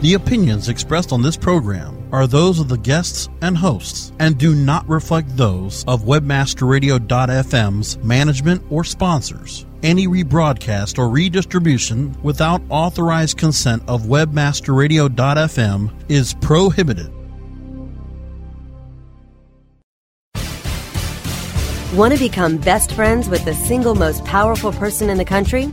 The opinions expressed on this program are those of the guests and hosts and do not reflect those of webmasterradio.fm's management or sponsors. Any rebroadcast or redistribution without authorized consent of webmasterradio.fm is prohibited. Want to become best friends with the single most powerful person in the country?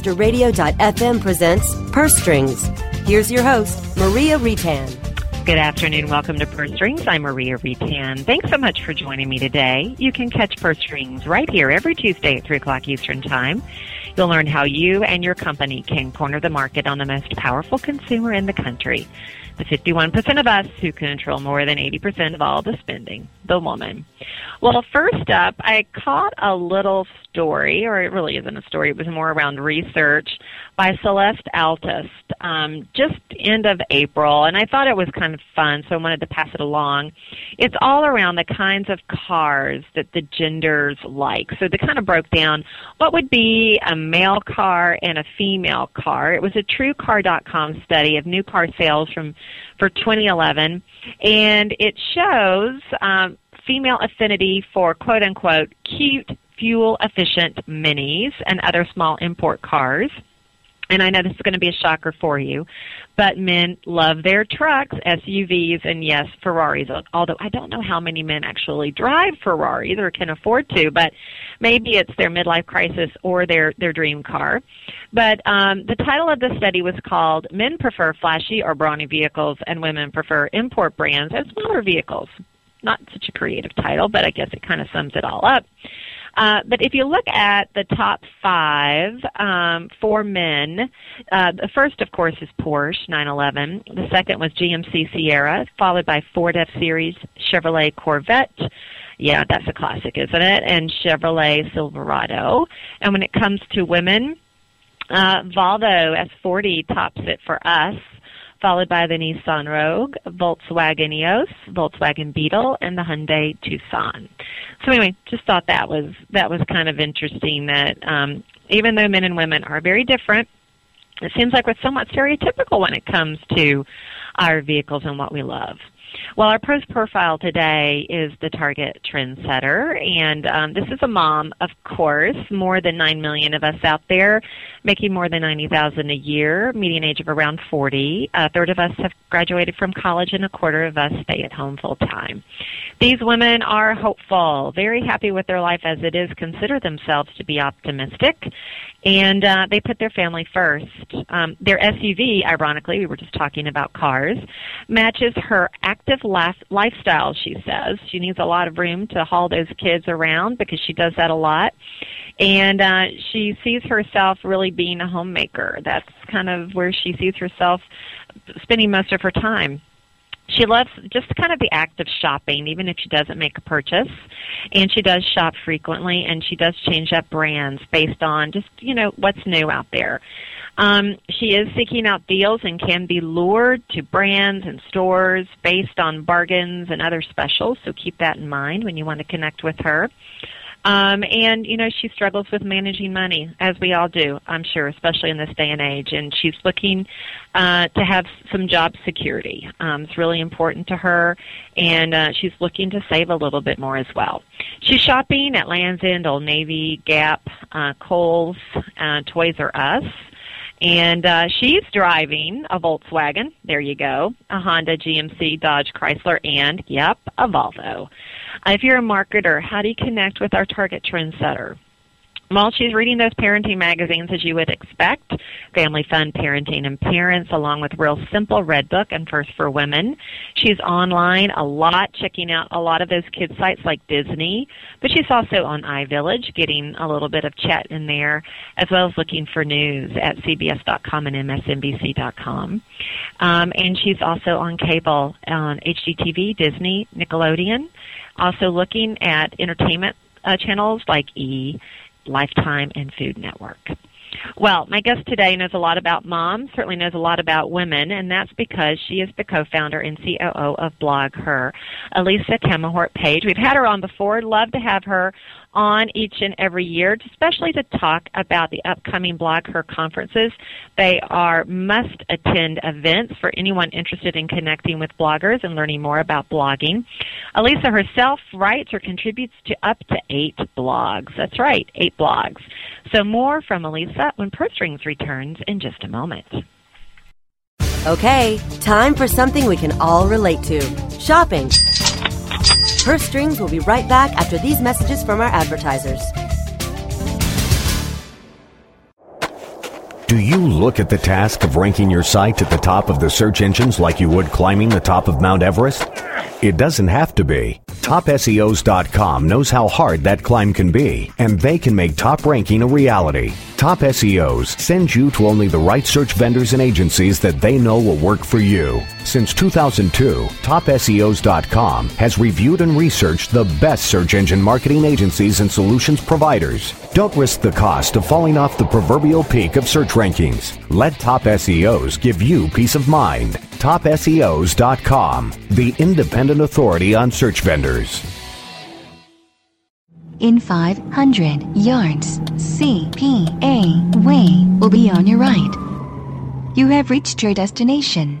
Webmasterradio.fm presents Purse Strings. Here's your host, Maria Retan. Good afternoon. Welcome to Purse Strings. I'm Maria Retan. Thanks so much for joining me today. You can catch Purse Strings right here every Tuesday at 3 o'clock Eastern Time. You'll learn how you and your company can corner the market on the most powerful consumer in the country the 51% of us who control more than 80% of all the spending, the woman. Well, first up, I caught a little story, or it really isn't a story, it was more around research by Celeste Altist, um, just end of April, and I thought it was kind of fun, so I wanted to pass it along. It's all around the kinds of cars that the genders like. So they kind of broke down what would be a male car and a female car. It was a TrueCar.com study of new car sales from for 2011, and it shows um, female affinity for quote unquote cute fuel efficient minis and other small import cars and I know this is going to be a shocker for you, but men love their trucks, SUVs, and yes, Ferraris. Although I don't know how many men actually drive Ferraris or can afford to, but maybe it's their midlife crisis or their their dream car. But um, the title of the study was called "Men Prefer Flashy or Brawny Vehicles, and Women Prefer Import Brands and Smaller Vehicles." Not such a creative title, but I guess it kind of sums it all up. Uh, but if you look at the top five um, for men, uh, the first, of course, is Porsche 911. The second was GMC Sierra, followed by Ford F-Series, Chevrolet Corvette. Yeah, that's a classic, isn't it? And Chevrolet Silverado. And when it comes to women, uh, Volvo S40 tops it for us followed by the Nissan Rogue, Volkswagen EOS, Volkswagen Beetle, and the Hyundai Tucson. So anyway, just thought that was that was kind of interesting that um, even though men and women are very different, it seems like we're somewhat stereotypical when it comes to our vehicles and what we love. Well, our post profile today is the Target Trendsetter, and um, this is a mom, of course. More than nine million of us out there, making more than ninety thousand a year, median age of around forty. A third of us have graduated from college, and a quarter of us stay at home full time. These women are hopeful, very happy with their life as it is, consider themselves to be optimistic, and uh, they put their family first. Um, their SUV, ironically, we were just talking about cars, matches her active life, lifestyle. She says she needs a lot of room to haul those kids around because she does that a lot, and uh, she sees herself really being a homemaker. That's kind of where she sees herself spending most of her time she loves just kind of the act of shopping, even if she doesn't make a purchase. And she does shop frequently, and she does change up brands based on just you know what's new out there. Um, she is seeking out deals and can be lured to brands and stores based on bargains and other specials. So keep that in mind when you want to connect with her. Um, and, you know, she struggles with managing money, as we all do, I'm sure, especially in this day and age. And she's looking uh, to have some job security. Um, it's really important to her, and uh, she's looking to save a little bit more as well. She's shopping at Land's End, Old Navy, Gap, uh, Kohl's, uh, Toys R Us. And uh, she's driving a Volkswagen. There you go. A Honda, GMC, Dodge, Chrysler, and, yep, a Volvo. If you're a marketer, how do you connect with our target trendsetter? Well, she's reading those parenting magazines as you would expect Family Fun, Parenting, and Parents, along with Real Simple, Red Book, and First for Women. She's online a lot, checking out a lot of those kids' sites like Disney, but she's also on iVillage, getting a little bit of chat in there, as well as looking for news at CBS.com and MSNBC.com. Um, and she's also on cable on HGTV, Disney, Nickelodeon, also looking at entertainment uh, channels like E! Lifetime, and Food Network. Well, my guest today knows a lot about moms, certainly knows a lot about women, and that's because she is the co-founder and COO of BlogHer, Elisa Camahort Page. We've had her on before. Love to have her on each and every year, especially to talk about the upcoming BlogHer conferences. They are must attend events for anyone interested in connecting with bloggers and learning more about blogging. Elisa herself writes or contributes to up to eight blogs. That's right, eight blogs. So more from Elisa when Purse Strings returns in just a moment. Okay, time for something we can all relate to shopping. Purse Strings will be right back after these messages from our advertisers. Do you look at the task of ranking your site at the top of the search engines like you would climbing the top of Mount Everest? It doesn't have to be. TopSEOs.com knows how hard that climb can be, and they can make top ranking a reality. Top SEOs send you to only the right search vendors and agencies that they know will work for you. Since 2002, TopSEOs.com has reviewed and researched the best search engine marketing agencies and solutions providers. Don't risk the cost of falling off the proverbial peak of search rankings. Let Top SEOs give you peace of mind. TopSEOs.com, the independent authority on search vendors. In 500 yards, CPA Way will be on your right. You have reached your destination.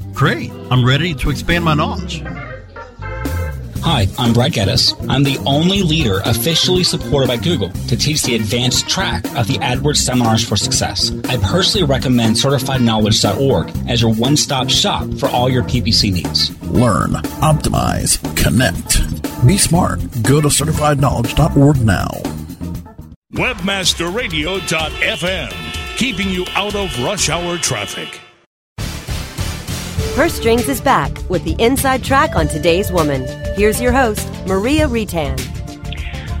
Great. I'm ready to expand my knowledge. Hi, I'm Brad Geddes. I'm the only leader officially supported by Google to teach the advanced track of the AdWords Seminars for Success. I personally recommend CertifiedKnowledge.org as your one stop shop for all your PPC needs. Learn, optimize, connect. Be smart. Go to certifiedknowledge.org now. Webmasterradio.fm, keeping you out of rush hour traffic. Purse Strings is back with the inside track on today's woman. Here's your host, Maria Retan.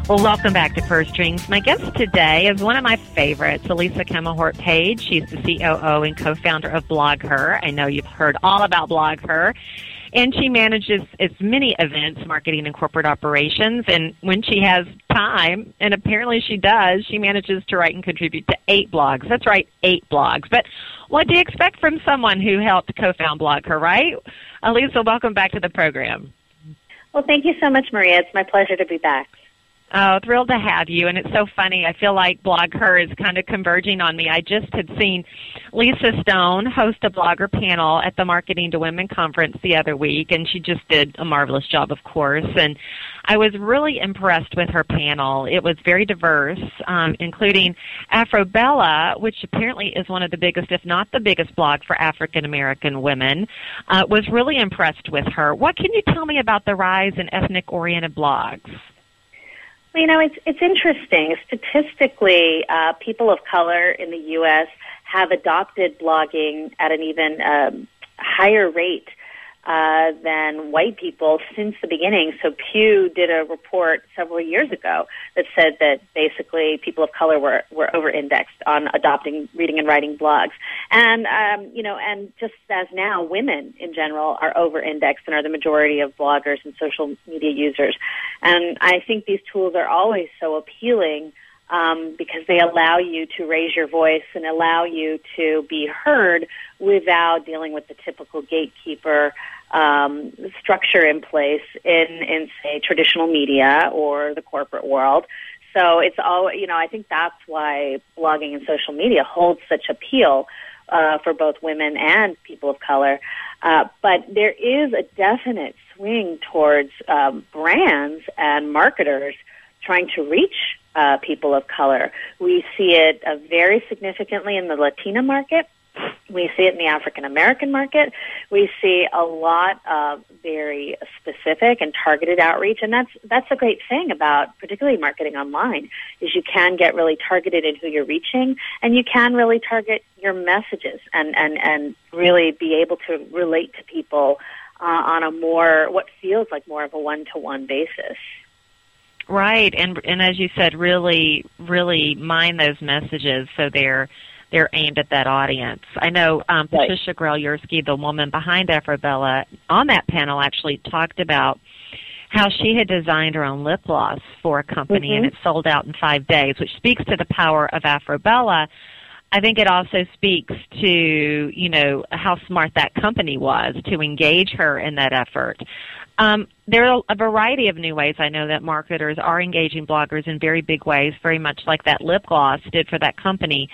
Well, welcome back to Purse Strings. My guest today is one of my favorites, Elisa Camahort Page. She's the COO and co-founder of BlogHer. I know you've heard all about BlogHer. And she manages as many events, marketing and corporate operations. And when she has time, and apparently she does, she manages to write and contribute to eight blogs. That's right, eight blogs. But what do you expect from someone who helped co-found BlogHer, right? Elisa, welcome back to the program. Well, thank you so much, Maria. It's my pleasure to be back. Oh, thrilled to have you. And it's so funny. I feel like BlogHer is kind of converging on me. I just had seen Lisa Stone host a blogger panel at the Marketing to Women conference the other week, and she just did a marvelous job, of course. And I was really impressed with her panel. It was very diverse, um, including Afrobella, which apparently is one of the biggest, if not the biggest, blog for African American women. Uh, was really impressed with her. What can you tell me about the rise in ethnic-oriented blogs? You know, it's it's interesting. Statistically, uh, people of color in the U.S. have adopted blogging at an even um, higher rate uh, than white people since the beginning. So Pew did a report several years ago that said that basically people of color were, were over-indexed on adopting reading and writing blogs. And, um, you know, and just as now, women in general are over-indexed and are the majority of bloggers and social media users. And I think these tools are always so appealing um, because they allow you to raise your voice and allow you to be heard without dealing with the typical gatekeeper um, structure in place in, in, say, traditional media or the corporate world. So it's all, you know, I think that's why blogging and social media holds such appeal uh, for both women and people of color. Uh, but there is a definite swing towards um, brands and marketers trying to reach uh, people of color. We see it uh, very significantly in the Latina market. We see it in the African American market. We see a lot of very specific and targeted outreach, and that's that's a great thing about particularly marketing online is you can get really targeted in who you're reaching, and you can really target your messages and and and really be able to relate to people uh, on a more what feels like more of a one to one basis. Right, and and as you said, really, really mine those messages so they're they're aimed at that audience. I know um, right. Patricia Grell-Yursik, the woman behind Afrobella, on that panel actually talked about how she had designed her own lip gloss for a company mm-hmm. and it sold out in five days, which speaks to the power of Afrobella. I think it also speaks to, you know, how smart that company was to engage her in that effort. Um, there are a variety of new ways I know that marketers are engaging bloggers in very big ways, very much like that lip gloss did for that company.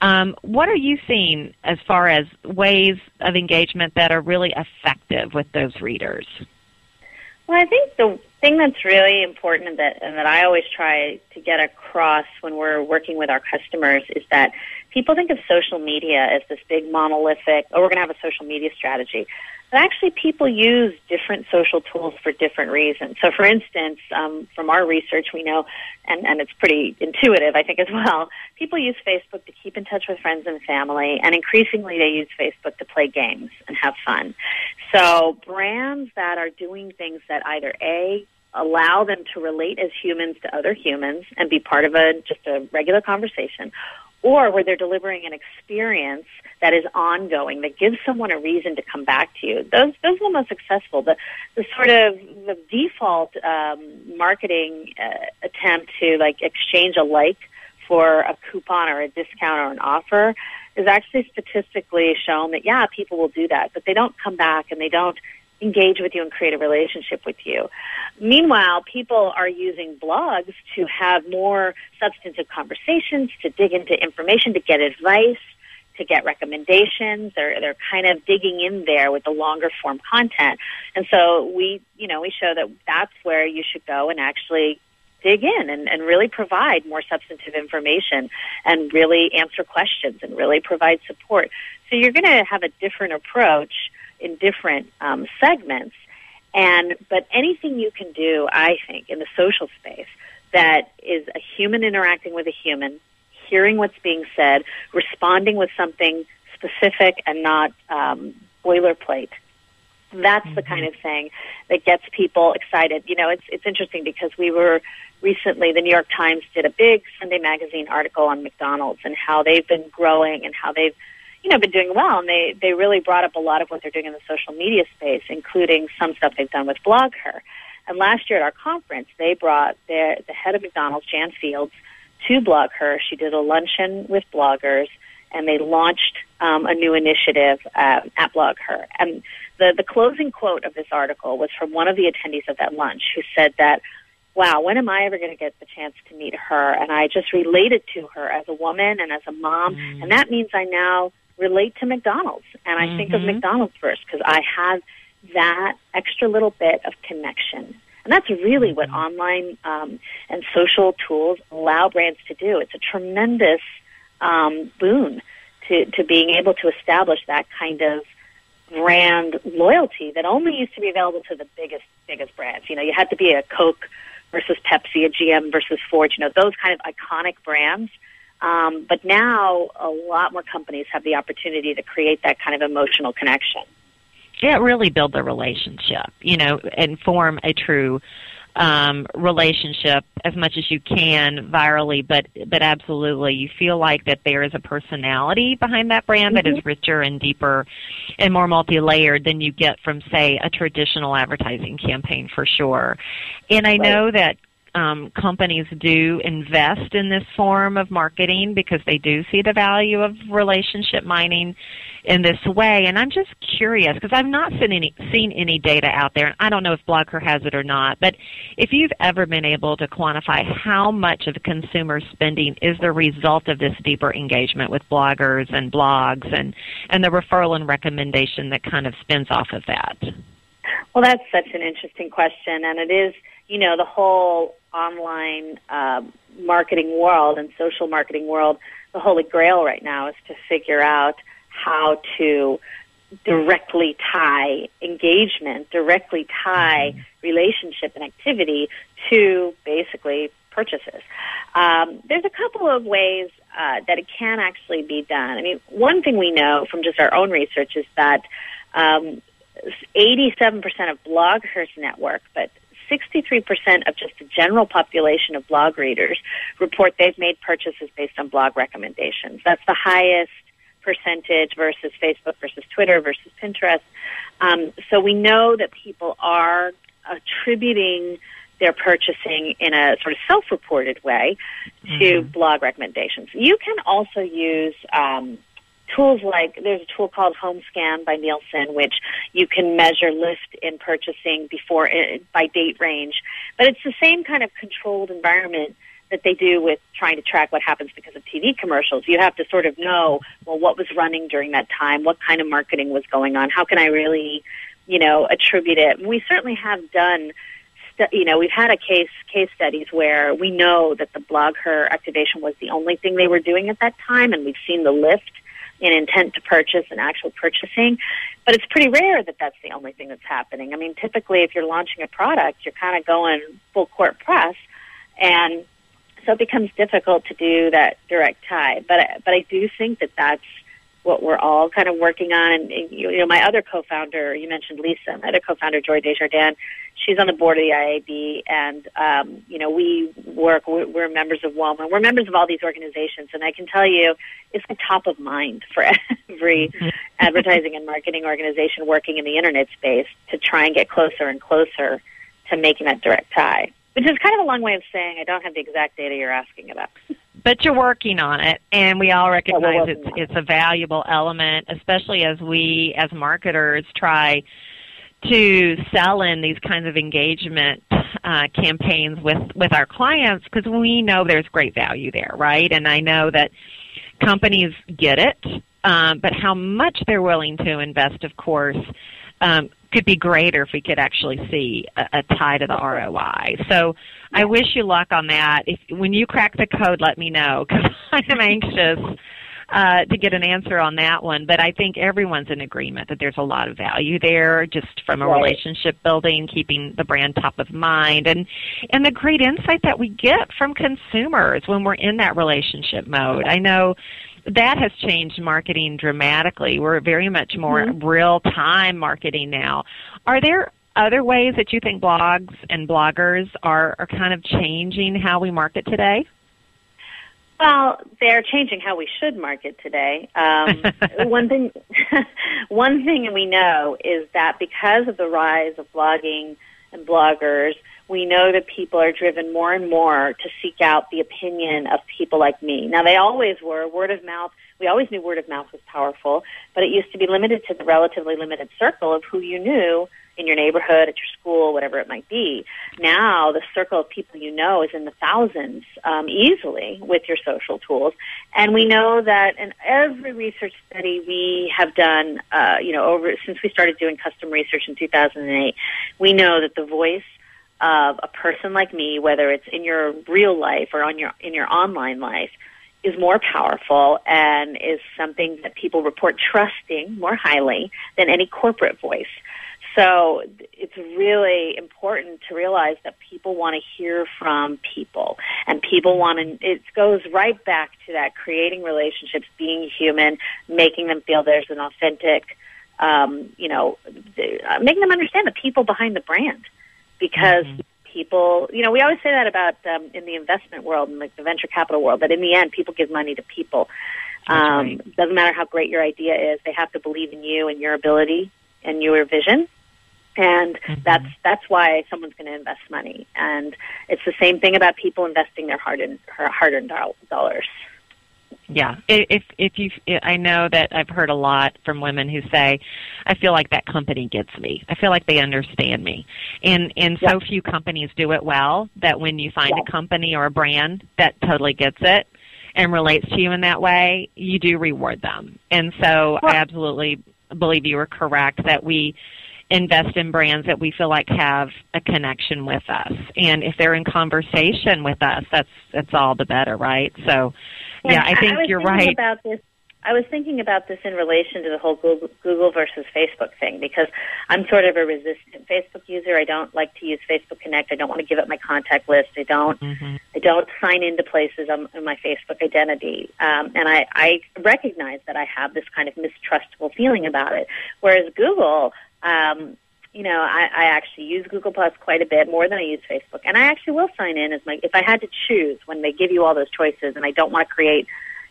Um, what are you seeing as far as ways of engagement that are really effective with those readers? Well, I think the thing that's really important and that, and that I always try to get across when we're working with our customers is that people think of social media as this big monolithic, oh, we're going to have a social media strategy. But actually, people use different social tools for different reasons. So, for instance, um, from our research, we know, and, and it's pretty intuitive, I think, as well, people use Facebook to keep in touch with friends and family, and increasingly they use Facebook to play games and have fun. So, brands that are doing things that either A, allow them to relate as humans to other humans and be part of a just a regular conversation or where they're delivering an experience that is ongoing, that gives someone a reason to come back to you. Those those are the most successful. The the sort of the default um, marketing uh, attempt to like exchange a like for a coupon or a discount or an offer is actually statistically shown that yeah, people will do that, but they don't come back and they don't engage with you and create a relationship with you. Meanwhile, people are using blogs to have more substantive conversations, to dig into information, to get advice, to get recommendations. They're they're kind of digging in there with the longer form content. And so we, you know, we show that that's where you should go and actually dig in and, and really provide more substantive information and really answer questions and really provide support. So you're going to have a different approach in different um, segments. And but anything you can do, I think, in the social space that is a human interacting with a human, hearing what's being said, responding with something specific and not um, boilerplate. That's mm-hmm. the kind of thing that gets people excited. You know, it's it's interesting because we were recently the New York Times did a big Sunday magazine article on McDonald's and how they've been growing and how they've you know, been doing well, and they they really brought up a lot of what they're doing in the social media space, including some stuff they've done with BlogHer. And last year at our conference, they brought their the head of McDonald's, Jan Fields, to BlogHer. She did a luncheon with bloggers, and they launched um, a new initiative uh, at BlogHer. And the the closing quote of this article was from one of the attendees of that lunch, who said that wow, when am I ever going to get the chance to meet her? And I just related to her as a woman and as a mom. Mm. And that means I now relate to McDonald's. And I mm-hmm. think of mm-hmm. McDonald's first because I have that extra little bit of connection. And that's really what mm-hmm. online um, and social tools allow brands to do. It's a tremendous um, boon to, to being able to establish that kind of brand loyalty that only used to be available to the biggest, biggest brands. You know, you had to be a Coke versus Pepsi, a GM versus Ford, you know, those kind of iconic brands um, but now a lot more companies have the opportunity to create that kind of emotional connection. yeah, really build the relationship, you know, and form a true um, relationship as much as you can virally, but but absolutely, you feel like that there is a personality behind that brand mm-hmm. that is mm-hmm. richer and deeper and more multi-layered than you get from, say, a traditional advertising campaign for sure. And I right. know that um, companies do invest in this form of marketing because they do see the value of relationship mining in this way. And I'm just curious because I've not seen any seen any data out there, and I don't know if BlogHer has it or not. But if you've ever been able to quantify how much of consumer spending is the result of this deeper engagement with bloggers and blogs, and and the referral and recommendation that kind of spins off of that. Well, that's such an interesting question, and it is you know, the whole online uh, marketing world and social marketing world, the holy grail right now is to figure out how to directly tie engagement, directly tie relationship and activity to basically purchases. Um, there's a couple of ways uh, that it can actually be done. I mean, one thing we know from just our own research is that um, 87% of bloggers network, but 63% of just the general population of blog readers report they've made purchases based on blog recommendations. That's the highest percentage versus Facebook versus Twitter versus Pinterest. Um, so we know that people are attributing their purchasing in a sort of self-reported way to mm-hmm. blog recommendations. You can also use um, tools like there's a tool called Home Scan by Nielsen, which you can measure lift in purchasing before uh, by date range. But it's the same kind of controlled environment that they do with trying to track what happens because of TV commercials. You have to sort of know, well, what was running during that time, what kind of marketing was going on, how can I really, you know, attribute it. We certainly have done you know, we've had a case case studies where we know that the BlogHer activation was the only thing they were doing at that time, and we've seen the lift in intent to purchase and actual purchasing. But it's pretty rare that that's the only thing that's happening. I mean, typically, if you're launching a product, you're kind of going full court press, and so it becomes difficult to do that direct tie. But but I do think that that's what we're all kind of working on. And, you know, my other co-founder, you mentioned Lisa, my other co-founder, Jory Des Jardins, she's on the board of the IAB, and um, you know, we work. We're, we're members of WOMMA. We're members of all these organizations, and I can tell you, it's the top of mind for every advertising and marketing organization working in the internet space to try and get closer and closer to making that direct tie. Which is kind of a long way of saying I don't have the exact data you're asking about. but you're working on it and we all recognize yeah, it's it's a valuable element especially as we as marketers try to sell in these kinds of engagement uh, campaigns with with our clients because we know there's great value there right? And i know that companies get it um, but how much they're willing to invest of course um, could be greater if we could actually see a, a tie to the ROI. So I wish you luck on that. If when you crack the code, let me know because I am anxious uh, to get an answer on that one. But I think everyone's in agreement that there's a lot of value there, just from a right. relationship building, keeping the brand top of mind, and and the great insight that we get from consumers when we're in that relationship mode. I know that has changed marketing dramatically. We're very much more mm-hmm. real time marketing now. Are there other ways that you think blogs and bloggers are, are kind of changing how we market today? Well, they're changing how we should market today. Um, one thing, one thing we know is that because of the rise of blogging and bloggers, we know that people are driven more and more to seek out the opinion of people like me. Now, they always were word of mouth. We always knew word of mouth was powerful, but it used to be limited to the relatively limited circle of who you knew in your neighborhood, at your school, whatever it might be. Now, the circle of people you know is in the thousands um, easily with your social tools. And we know that in every research study we have done, uh, you know, over since we started doing custom research in 2008, we know that the voice of a person like me, whether it's in your real life or on your in your online life, is more powerful and is something that people report trusting more highly than any corporate voice. So it's really important to realize that people want to hear from people and people want to, it goes right back to that creating relationships, being human, making them feel there's an authentic um, you know, uh, making them understand the people behind the brand because mm-hmm. people, you know, we always say that about um, in the investment world and like the venture capital world, that in the end, people give money to people. Um, right. Doesn't matter how great your idea is; they have to believe in you and your ability and your vision and mm-hmm. that's that's why someone's going to invest money. And it's the same thing about people investing their hard-earned hard-earned dollars. Yeah, if if you, I know that I've heard a lot from women who say, "I feel like that company gets me. I feel like they understand me," and and so few companies do it well that when you find a company or a brand that totally gets it and relates to you in that way, you do reward them. And so I absolutely believe you are correct that we invest in brands that we feel like have a connection with us. And if they're in conversation with us, that's that's all the better, right? So, yeah, I think I you're right. About this, I was thinking about this in relation to the whole Google, Google versus Facebook thing because I'm sort of a resistant Facebook user. I don't like to use Facebook Connect. I don't want to give up my contact list. I don't. Mm-hmm. I don't sign into places on, on my Facebook identity. Um, and I, I recognize that I have this kind of mistrustful feeling about it. Whereas Google, um, you know, I, I actually use Google Plus quite a bit more than I use Facebook, and I actually will sign in as my if I had to choose when they give you all those choices, and I don't want to create.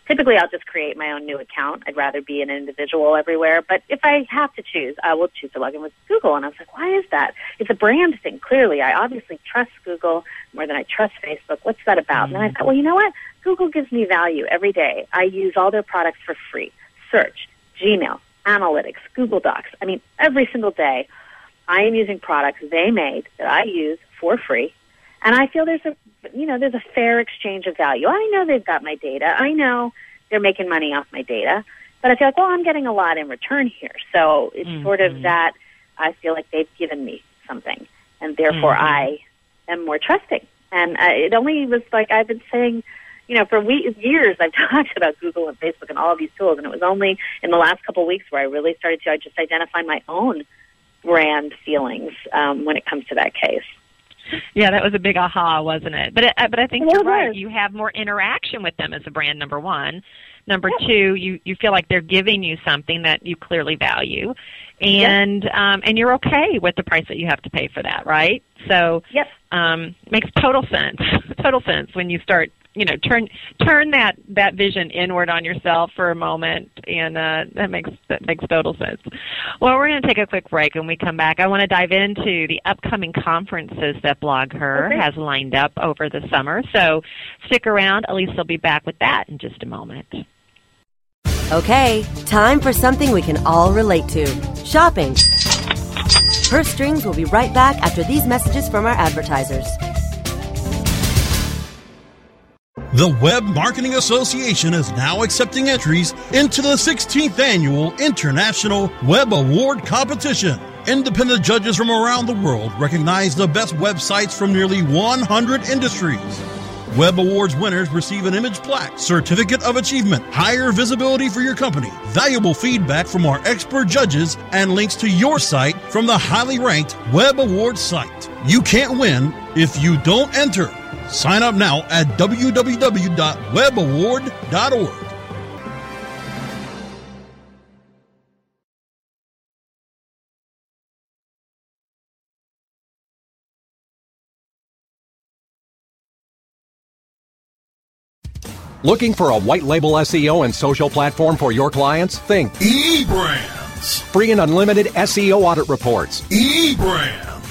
Typically, I'll just create my own new account. I'd rather be an individual everywhere. But if I have to choose, I will choose to log in with Google. And I was like, why is that? It's a brand thing. Clearly, I obviously trust Google more than I trust Facebook. What's that about? Mm-hmm. And I thought, well, you know what? Google gives me value every day. I use all their products for free. Search, Gmail, Analytics, Google Docs. I mean, every single day, I am using products they made that I use for free, and I feel there's a you know there's a fair exchange of value. I know they've got my data. I know they're making money off my data, but I feel like well I'm getting a lot in return here. So it's mm-hmm. sort of that I feel like they've given me something, and therefore mm-hmm. I am more trusting. And uh, it only was like I've been saying you know, for we- years I've talked about Google and Facebook and all of these tools, and it was only in the last couple of weeks where I really started to I just identify my own brand feelings um, when it comes to that case. Yeah, that was a big aha, wasn't it? But it, uh, but I think you're right. You have more interaction with them as a brand. Number one, number yeah. two, you you feel like they're giving you something that you clearly value, and yep. um, and you're okay with the price that you have to pay for that, right? So yep, um, makes total sense. total sense when you start you know turn turn that that vision inward on yourself for a moment and uh, that makes that makes total sense. Well we're going to take a quick break. And we come back i want to dive into the upcoming conferences that BlogHer okay. has lined up over the summer. So stick around. Elise will be back with that in just a moment. Okay time for something we can all relate to. Shopping. Purse Strings will be right back after these messages from our advertisers. The Web Marketing Association is now accepting entries into the 16th annual International Web Award Competition. Independent judges from around the world recognize the best websites from nearly 100 industries. Web Awards winners receive an image plaque, certificate of achievement, higher visibility for your company, valuable feedback from our expert judges, and links to your site from the highly ranked Web Awards site. You can't win if you don't enter. Sign up now at www.webaward.org. Looking for a white label SEO and social platform for your clients? Think eBrands. Free and unlimited SEO audit reports. eBrands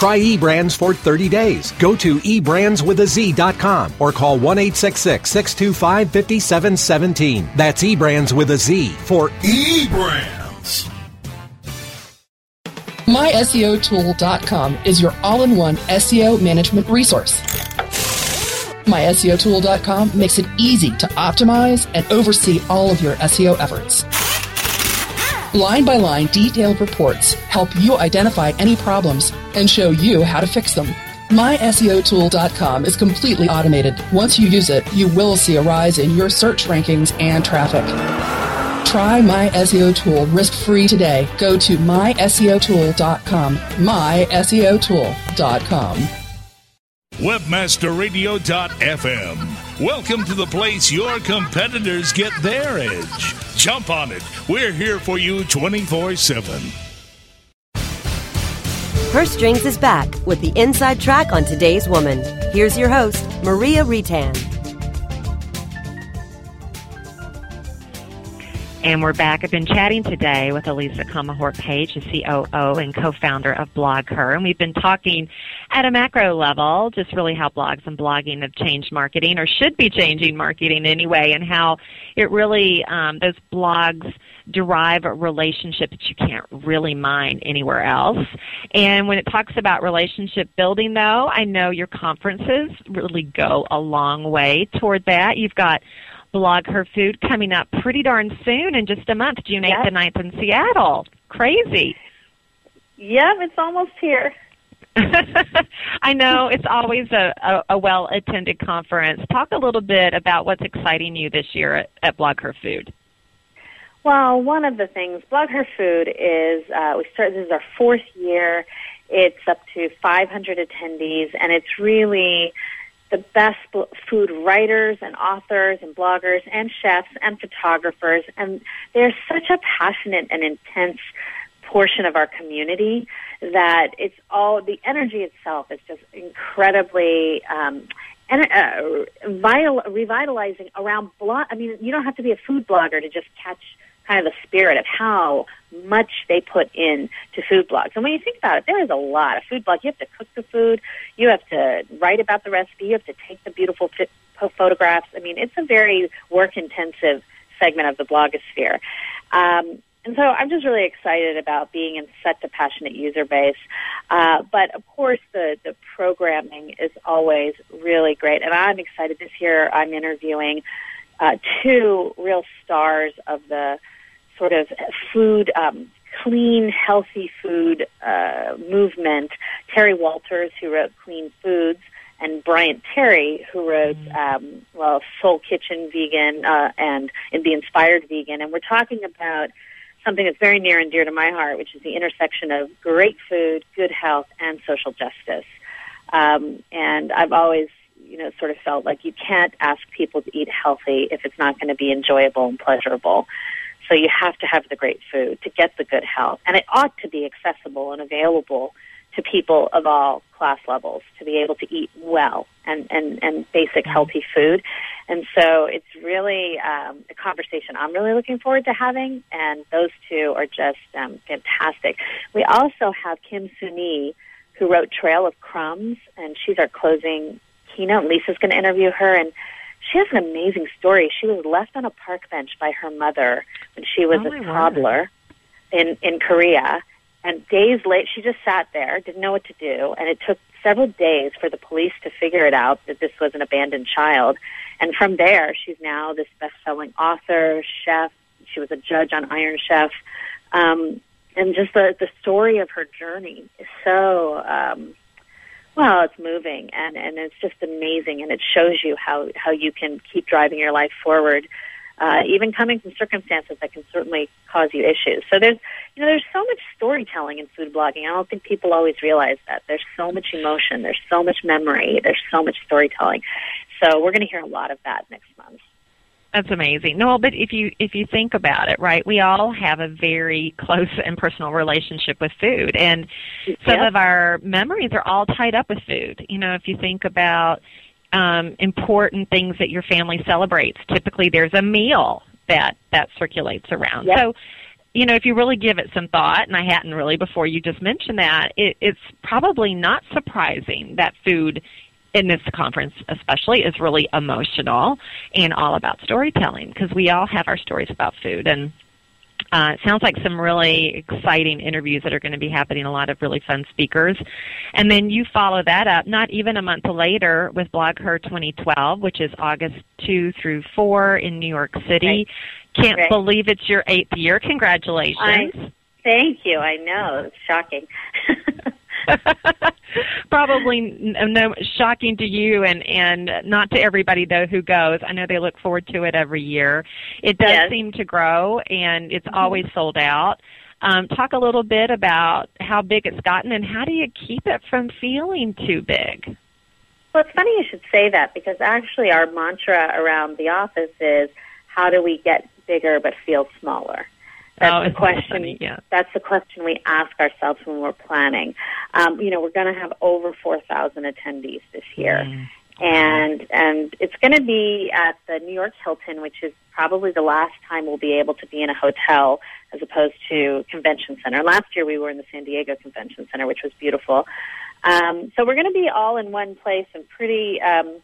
Try eBrands for 30 days. Go to eBrandsWithAZ.com or call 1 625 5717. That's eBrands with a Z for eBrands. MySEOTool.com is your all in one SEO management resource. MySEOTool.com makes it easy to optimize and oversee all of your SEO efforts. Line by line, detailed reports help you identify any problems and show you how to fix them. MySEOtool.com is completely automated. Once you use it, you will see a rise in your search rankings and traffic. Try My SEO Tool risk-free today. Go to myseotool.com. myseotool.com. Webmasterradio.fm. Welcome to the place your competitors get their edge. Jump on it. We're here for you 24 7. Her Strings is back with the inside track on today's woman. Here's your host, Maria Retan. And we're back. I've been chatting today with Elisa Camahort Page, the COO and co-founder of BlogHer, and we've been talking at a macro level, just really how blogs and blogging have changed marketing, or should be changing marketing anyway, and how it really um, those blogs derive a relationship that you can't really mine anywhere else. And when it talks about relationship building, though, I know your conferences really go a long way toward that. You've got Blog Her Food coming up pretty darn soon in just a month, June 8th and 9th in Seattle. Crazy. Yep, it's almost here. I know it's always a, a, a well attended conference. Talk a little bit about what's exciting you this year at, at Blog Her Food. Well, one of the things, Blog Her Food is, uh, we started, this is our fourth year. It's up to 500 attendees, and it's really the best food writers and authors and bloggers and chefs and photographers. And they're such a passionate and intense portion of our community that it's all the energy itself is just incredibly um, and uh, vital, revitalizing around blog. I mean, you don't have to be a food blogger to just catch kind of the spirit of how much they put in to food blogs. And when you think about it, there is a lot of food blogs. You have to cook the food, you have to write about the recipe, you have to take the beautiful photographs. I mean, it's a very work intensive segment of the blogosphere. Um, and so I'm just really excited about being in such a passionate user base. Uh, but of course, the, the programming is always really great. And I'm excited this year. I'm interviewing uh, two real stars of the sort of food, um, clean, healthy food uh, movement. Terry Walters, who wrote Clean Foods, and Bryant Terry, who wrote, mm. um, well, Soul Kitchen Vegan uh, and in The Inspired Vegan. And we're talking about something that's very near and dear to my heart, which is the intersection of great food, good health, and social justice. Um, and I've always, you know, sort of felt like you can't ask people to eat healthy if it's not going to be enjoyable and pleasurable. So you have to have the great food to get the good health. And it ought to be accessible and available to people of all class levels to be able to eat well and, and, and basic healthy food. And so it's really um, a conversation I'm really looking forward to having, and those two are just um, fantastic. We also have Kim Sunée, who wrote Trail of Crumbs, and she's our closing keynote. Lisa's going to interview her, and she has an amazing story. She was left on a park bench by her mother when she was oh, a toddler in in Korea, and days late she just sat there, didn't know what to do, and it took several days for the police to figure it out that this was an abandoned child. And from there, she's now this best-selling author, chef. She was a judge on Iron Chef. Um, and just the, the story of her journey is so um, well, it's moving and, and it's just amazing and it shows you how, how you can keep driving your life forward, uh, even coming from circumstances that can certainly cause you issues. So there's, you know, there's so much storytelling in food blogging. I don't think people always realize that. There's so much emotion, there's so much memory, there's so much storytelling. So we're going to hear a lot of that next month. That's amazing. No, but if you if you think about it, right, we all have a very close and personal relationship with food, and some of our memories are all tied up with food. You know, if you think about um, important things that your family celebrates, typically there's a meal that that circulates around. Yep. So you know, if you really give it some thought, and I hadn't really before you just mentioned that, it, it's probably not surprising that food in this conference especially is really emotional and all about storytelling because we all have our stories about food and uh, it sounds like some really exciting interviews that are going to be happening, a lot of really fun speakers. And then you follow that up, not even a month later, with Blog Her 2012, which is August 2 through 4 in New York City. Right. Can't right. believe it's your eighth year. Congratulations. I, thank you. I know. It's shocking. Probably no shocking to you and and not to everybody though who goes. I know they look forward to it every year. It does Yes. seem to grow and it's always sold out. Um, talk a little bit about how big it's gotten and how do you keep it from feeling too big? Well, it's funny you should say that because actually our mantra around the office is how do we get bigger but feel smaller? That's Oh, the question. funny? Yeah. That's the question we ask ourselves when we're planning. Um, you know, we're going to have over 4,000 attendees this year. And and it's going to be at the New York Hilton, which is probably the last time we'll be able to be in a hotel as opposed to convention center. Last year we were in the San Diego Convention Center, which was beautiful. Um, so we're going to be all in one place and pretty. Um,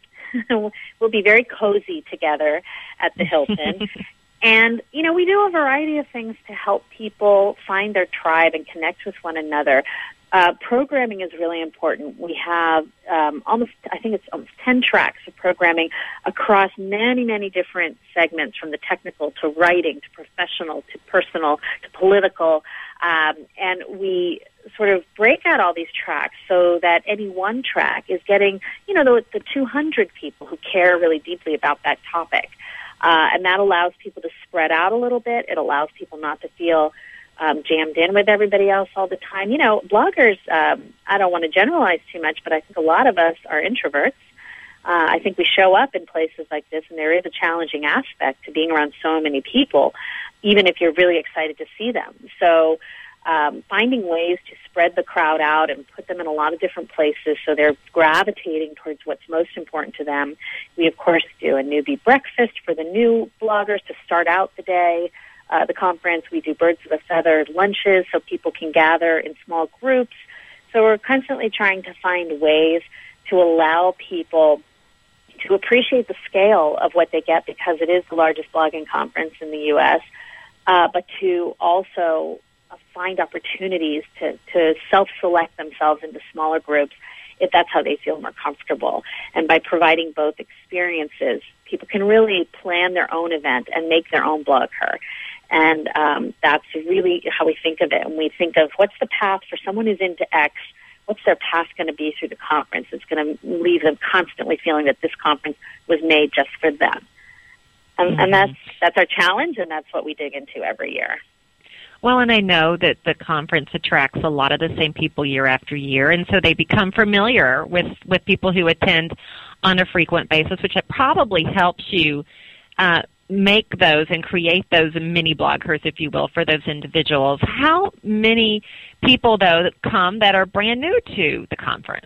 we'll be very cozy together at the Hilton. And, you know, we do a variety of things to help people find their tribe and connect with one another. Uh, programming is really important. We have um, almost, I think it's almost 10 tracks of programming across many, many different segments from the technical to writing to professional to personal to political. Um, and we sort of break out all these tracks so that any one track is getting, you know, the, the 200 people who care really deeply about that topic. Uh, and that allows people to spread out a little bit. It allows people not to feel um, jammed in with everybody else all the time. You know, bloggers, um, I don't want to generalize too much, but I think a lot of us are introverts. Uh, I think we show up in places like this, and there is a challenging aspect to being around so many people, even if you're really excited to see them. So, um, finding ways to spread the crowd out and put them in a lot of different places so they're gravitating towards what's most important to them. We, of course, do a newbie breakfast for the new bloggers to start out the day. Uh, the conference, we do birds of a feather lunches so people can gather in small groups. So we're constantly trying to find ways to allow people to appreciate the scale of what they get because it is the largest blogging conference in the U.S., uh, but to also find opportunities to, to self-select themselves into smaller groups if that's how they feel more comfortable. And by providing both experiences, people can really plan their own event and make their own blog her. And um, that's really how we think of it. And we think of what's the path for someone who's into X, what's their path going to be through the conference? It's going to leave them constantly feeling that this conference was made just for them. And, and that's that's our challenge, and that's what we dig into every year. Well, and I know that the conference attracts a lot of the same people year after year, and so they become familiar with with people who attend on a frequent basis, which probably helps you uh, make those and create those mini bloggers, if you will, for those individuals. How many people though come that are brand new to the conference?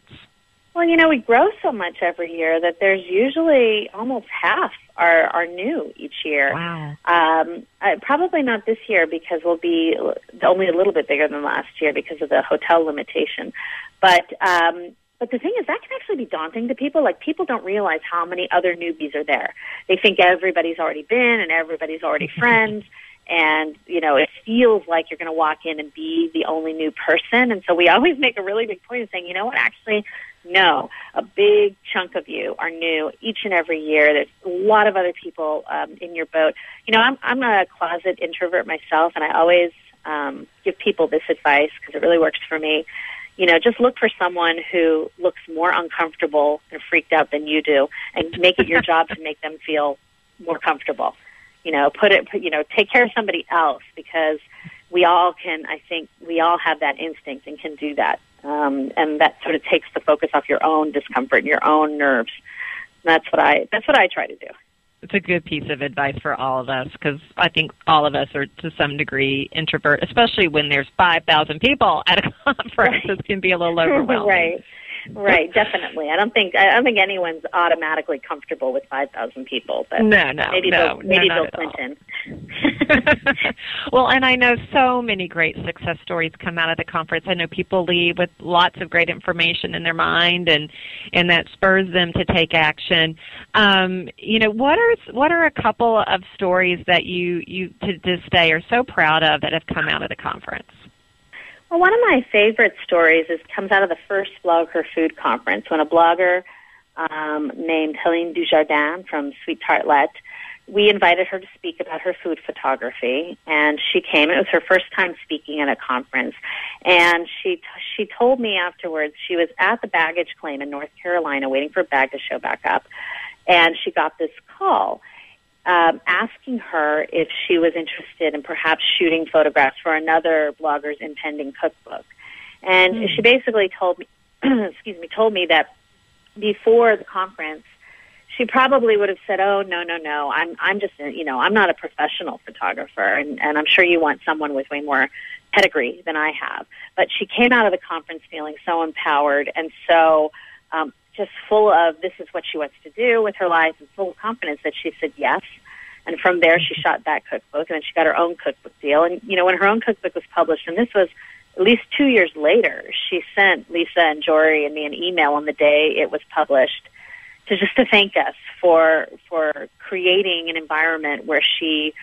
Well, you know, we grow so much every year that there's usually almost half are are new each year. Wow. Um, uh, probably not this year because we'll be only a little bit bigger than last year because of the hotel limitation. But um, but the thing is, that can actually be daunting to people. Like people don't realize how many other newbies are there. They think everybody's already been and everybody's already friends. And, you know, it feels like you're going to walk in and be the only new person. And so we always make a really big point of saying, you know what, actually, no, a big chunk of you are new each and every year. There's a lot of other people um, in your boat. You know, I'm I'm a closet introvert myself, and I always um, give people this advice because it really works for me. You know, just look for someone who looks more uncomfortable and freaked out than you do, and make it your job to make them feel more comfortable. You know, put it, put, you know, take care of somebody else because we all can. I think we all have that instinct and can do that um, and that sort of takes the focus off your own discomfort and your own nerves. And that's what I that's what I try to do. It's a good piece of advice for all of us because I think all of us are to some degree introvert, especially when there's 5,000 people at a conference. It can be a little overwhelming. right. Right, definitely. I don't think I don't think anyone's automatically comfortable with five thousand people, but No, no, maybe no, Bill, maybe no, Bill not at all. Clinton. well, and I know so many great success stories come out of the conference. I know people leave with lots of great information in their mind, and and that spurs them to take action. Um, you know, what are what are a couple of stories that you you to this day are so proud of that have come out of the conference? Well, one of my favorite stories is comes out of the first BlogHer Food conference when a blogger um, named Helene Dujardin from Sweet Tartlet, we invited her to speak about her food photography, and she came. It was her first time speaking at a conference, and she she she told me afterwards she was at the baggage claim in North Carolina waiting for a bag to show back up, and she got this call um, asking her if she was interested in perhaps shooting photographs for another blogger's impending cookbook. And mm. she basically told me, excuse me, told me that before the conference, she probably would have said, "Oh no, no, no! I'm I'm just you know I'm not a professional photographer, and and I'm sure you want someone with way more pedigree than I have." But she came out of the conference feeling so empowered and so um, just full of this is what she wants to do with her life and full confidence that she said yes. And from there, she shot that cookbook, and then she got her own cookbook deal. And you know, when her own cookbook was published, and this was at least two years later, she sent Lisa and Jory and me an email on the day it was published to just to thank us for for creating an environment where she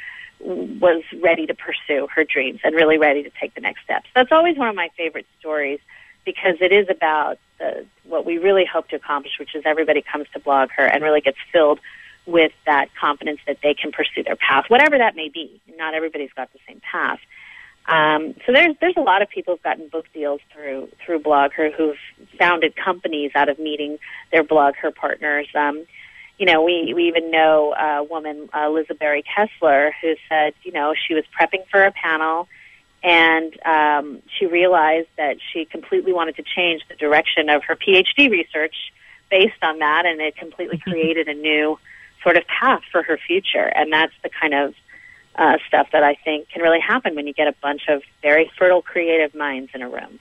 was ready to pursue her dreams and really ready to take the next steps. That's always one of my favorite stories because it is about the, what we really hope to accomplish, which is everybody comes to BlogHer and really gets filled with that confidence that they can pursue their path, whatever that may be. Not everybody's got the same path. Um, so there's there's a lot of people who've gotten book deals through through BlogHer who've founded companies out of meeting their BlogHer partners. Um, you know, we we even know a woman, uh, Berry Kessler, who said, you know, she was prepping for a panel and um, she realized that she completely wanted to change the direction of her PhD research based on that, and it completely mm-hmm. created a new sort of path for her future. And that's the kind of uh, stuff that I think can really happen when you get a bunch of very fertile, creative minds in a room.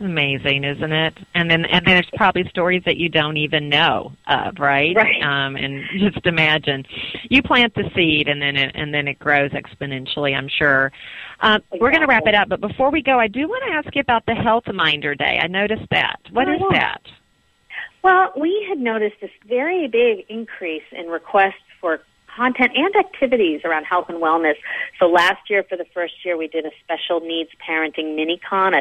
Amazing, isn't it? And then and then there's probably stories that you don't even know of, right? Right. Um, and just imagine you plant the seed and then it, and then it grows exponentially. I'm sure. Uh, exactly. We're going to wrap it up, but before we go, I do want to ask you about the Health Minded Day. I noticed that. What oh, is yeah. that? Well, we had noticed this very big increase in requests for content and activities around health and wellness. So last year, for the first year, we did a special needs parenting mini con.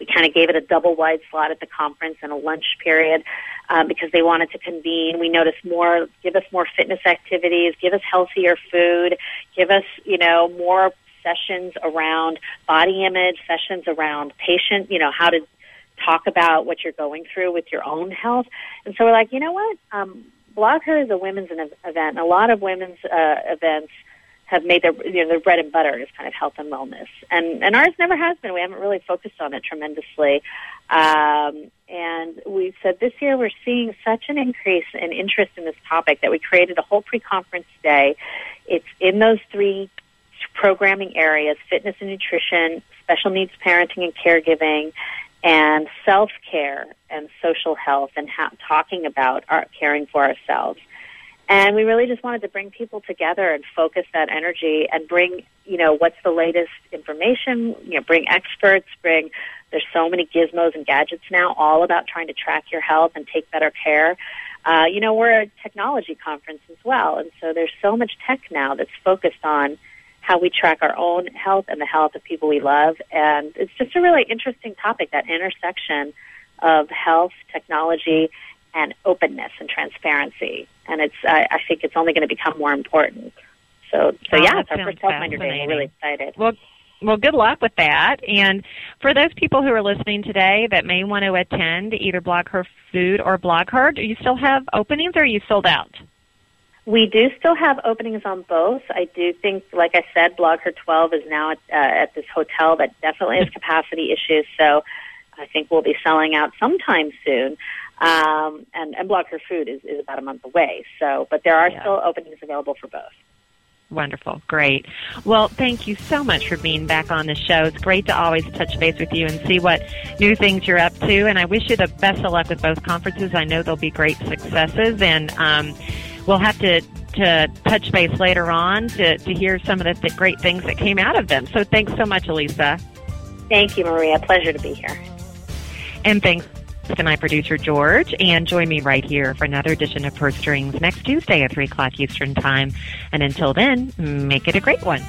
We kind of gave it a double wide slot at the conference and a lunch period um, because they wanted to convene. We noticed more, give us more fitness activities, give us healthier food, give us, you know, more sessions around body image, sessions around patient, you know, how to talk about what you're going through with your own health. And so we're like, you know what? Um, BlogHer is a women's event, and a lot of women's uh, events have made their you know their bread and butter is kind of health and wellness, and and ours never has been. We haven't really focused on it tremendously, um, and we said this year we're seeing such an increase in interest in this topic that we created a whole pre-conference day. It's in those three programming areas: fitness and nutrition, special needs parenting and caregiving, and self care and social health and ha- talking about our caring for ourselves. And we really just wanted to bring people together and focus that energy and bring, you know, what's the latest information, you know, bring experts, bring, there's so many gizmos and gadgets now all about trying to track your health and take better care. Uh, you know, we're a technology conference as well. And so there's so much tech now that's focused on how we track our own health and the health of people we love. And it's just a really interesting topic, that intersection of health, technology, and openness and transparency. And it's, I, I think it's only going to become more important. So, so oh, yeah, it's our first Health Minded Day. We're really excited. Well, well, good luck with that. And for those people who are listening today that may want to attend either BlogHer Food or BlogHer, do you still have openings or are you sold out? We do still have openings on both. I do think, like I said, BlogHer 12 is now at, uh, at this hotel that definitely has capacity issues. So I think we'll be selling out sometime soon. Um, and, and BlogHer Food is, is about a month away. So, but there are yeah. still openings available for both. Wonderful. Great. Well, thank you so much for being back on the show. It's great to always touch base with you and see what new things you're up to. And I wish you the best of luck with both conferences. I know they'll be great successes. And, um, we'll have to to touch base later on to, to hear some of the th- great things that came out of them. So thanks so much, Elisa. Thank you, Maria. Pleasure to be here. And thanks to my producer, George. And join me right here for another edition of Purse Strings next Tuesday at 3 o'clock Eastern Time. And until then, make it a great one.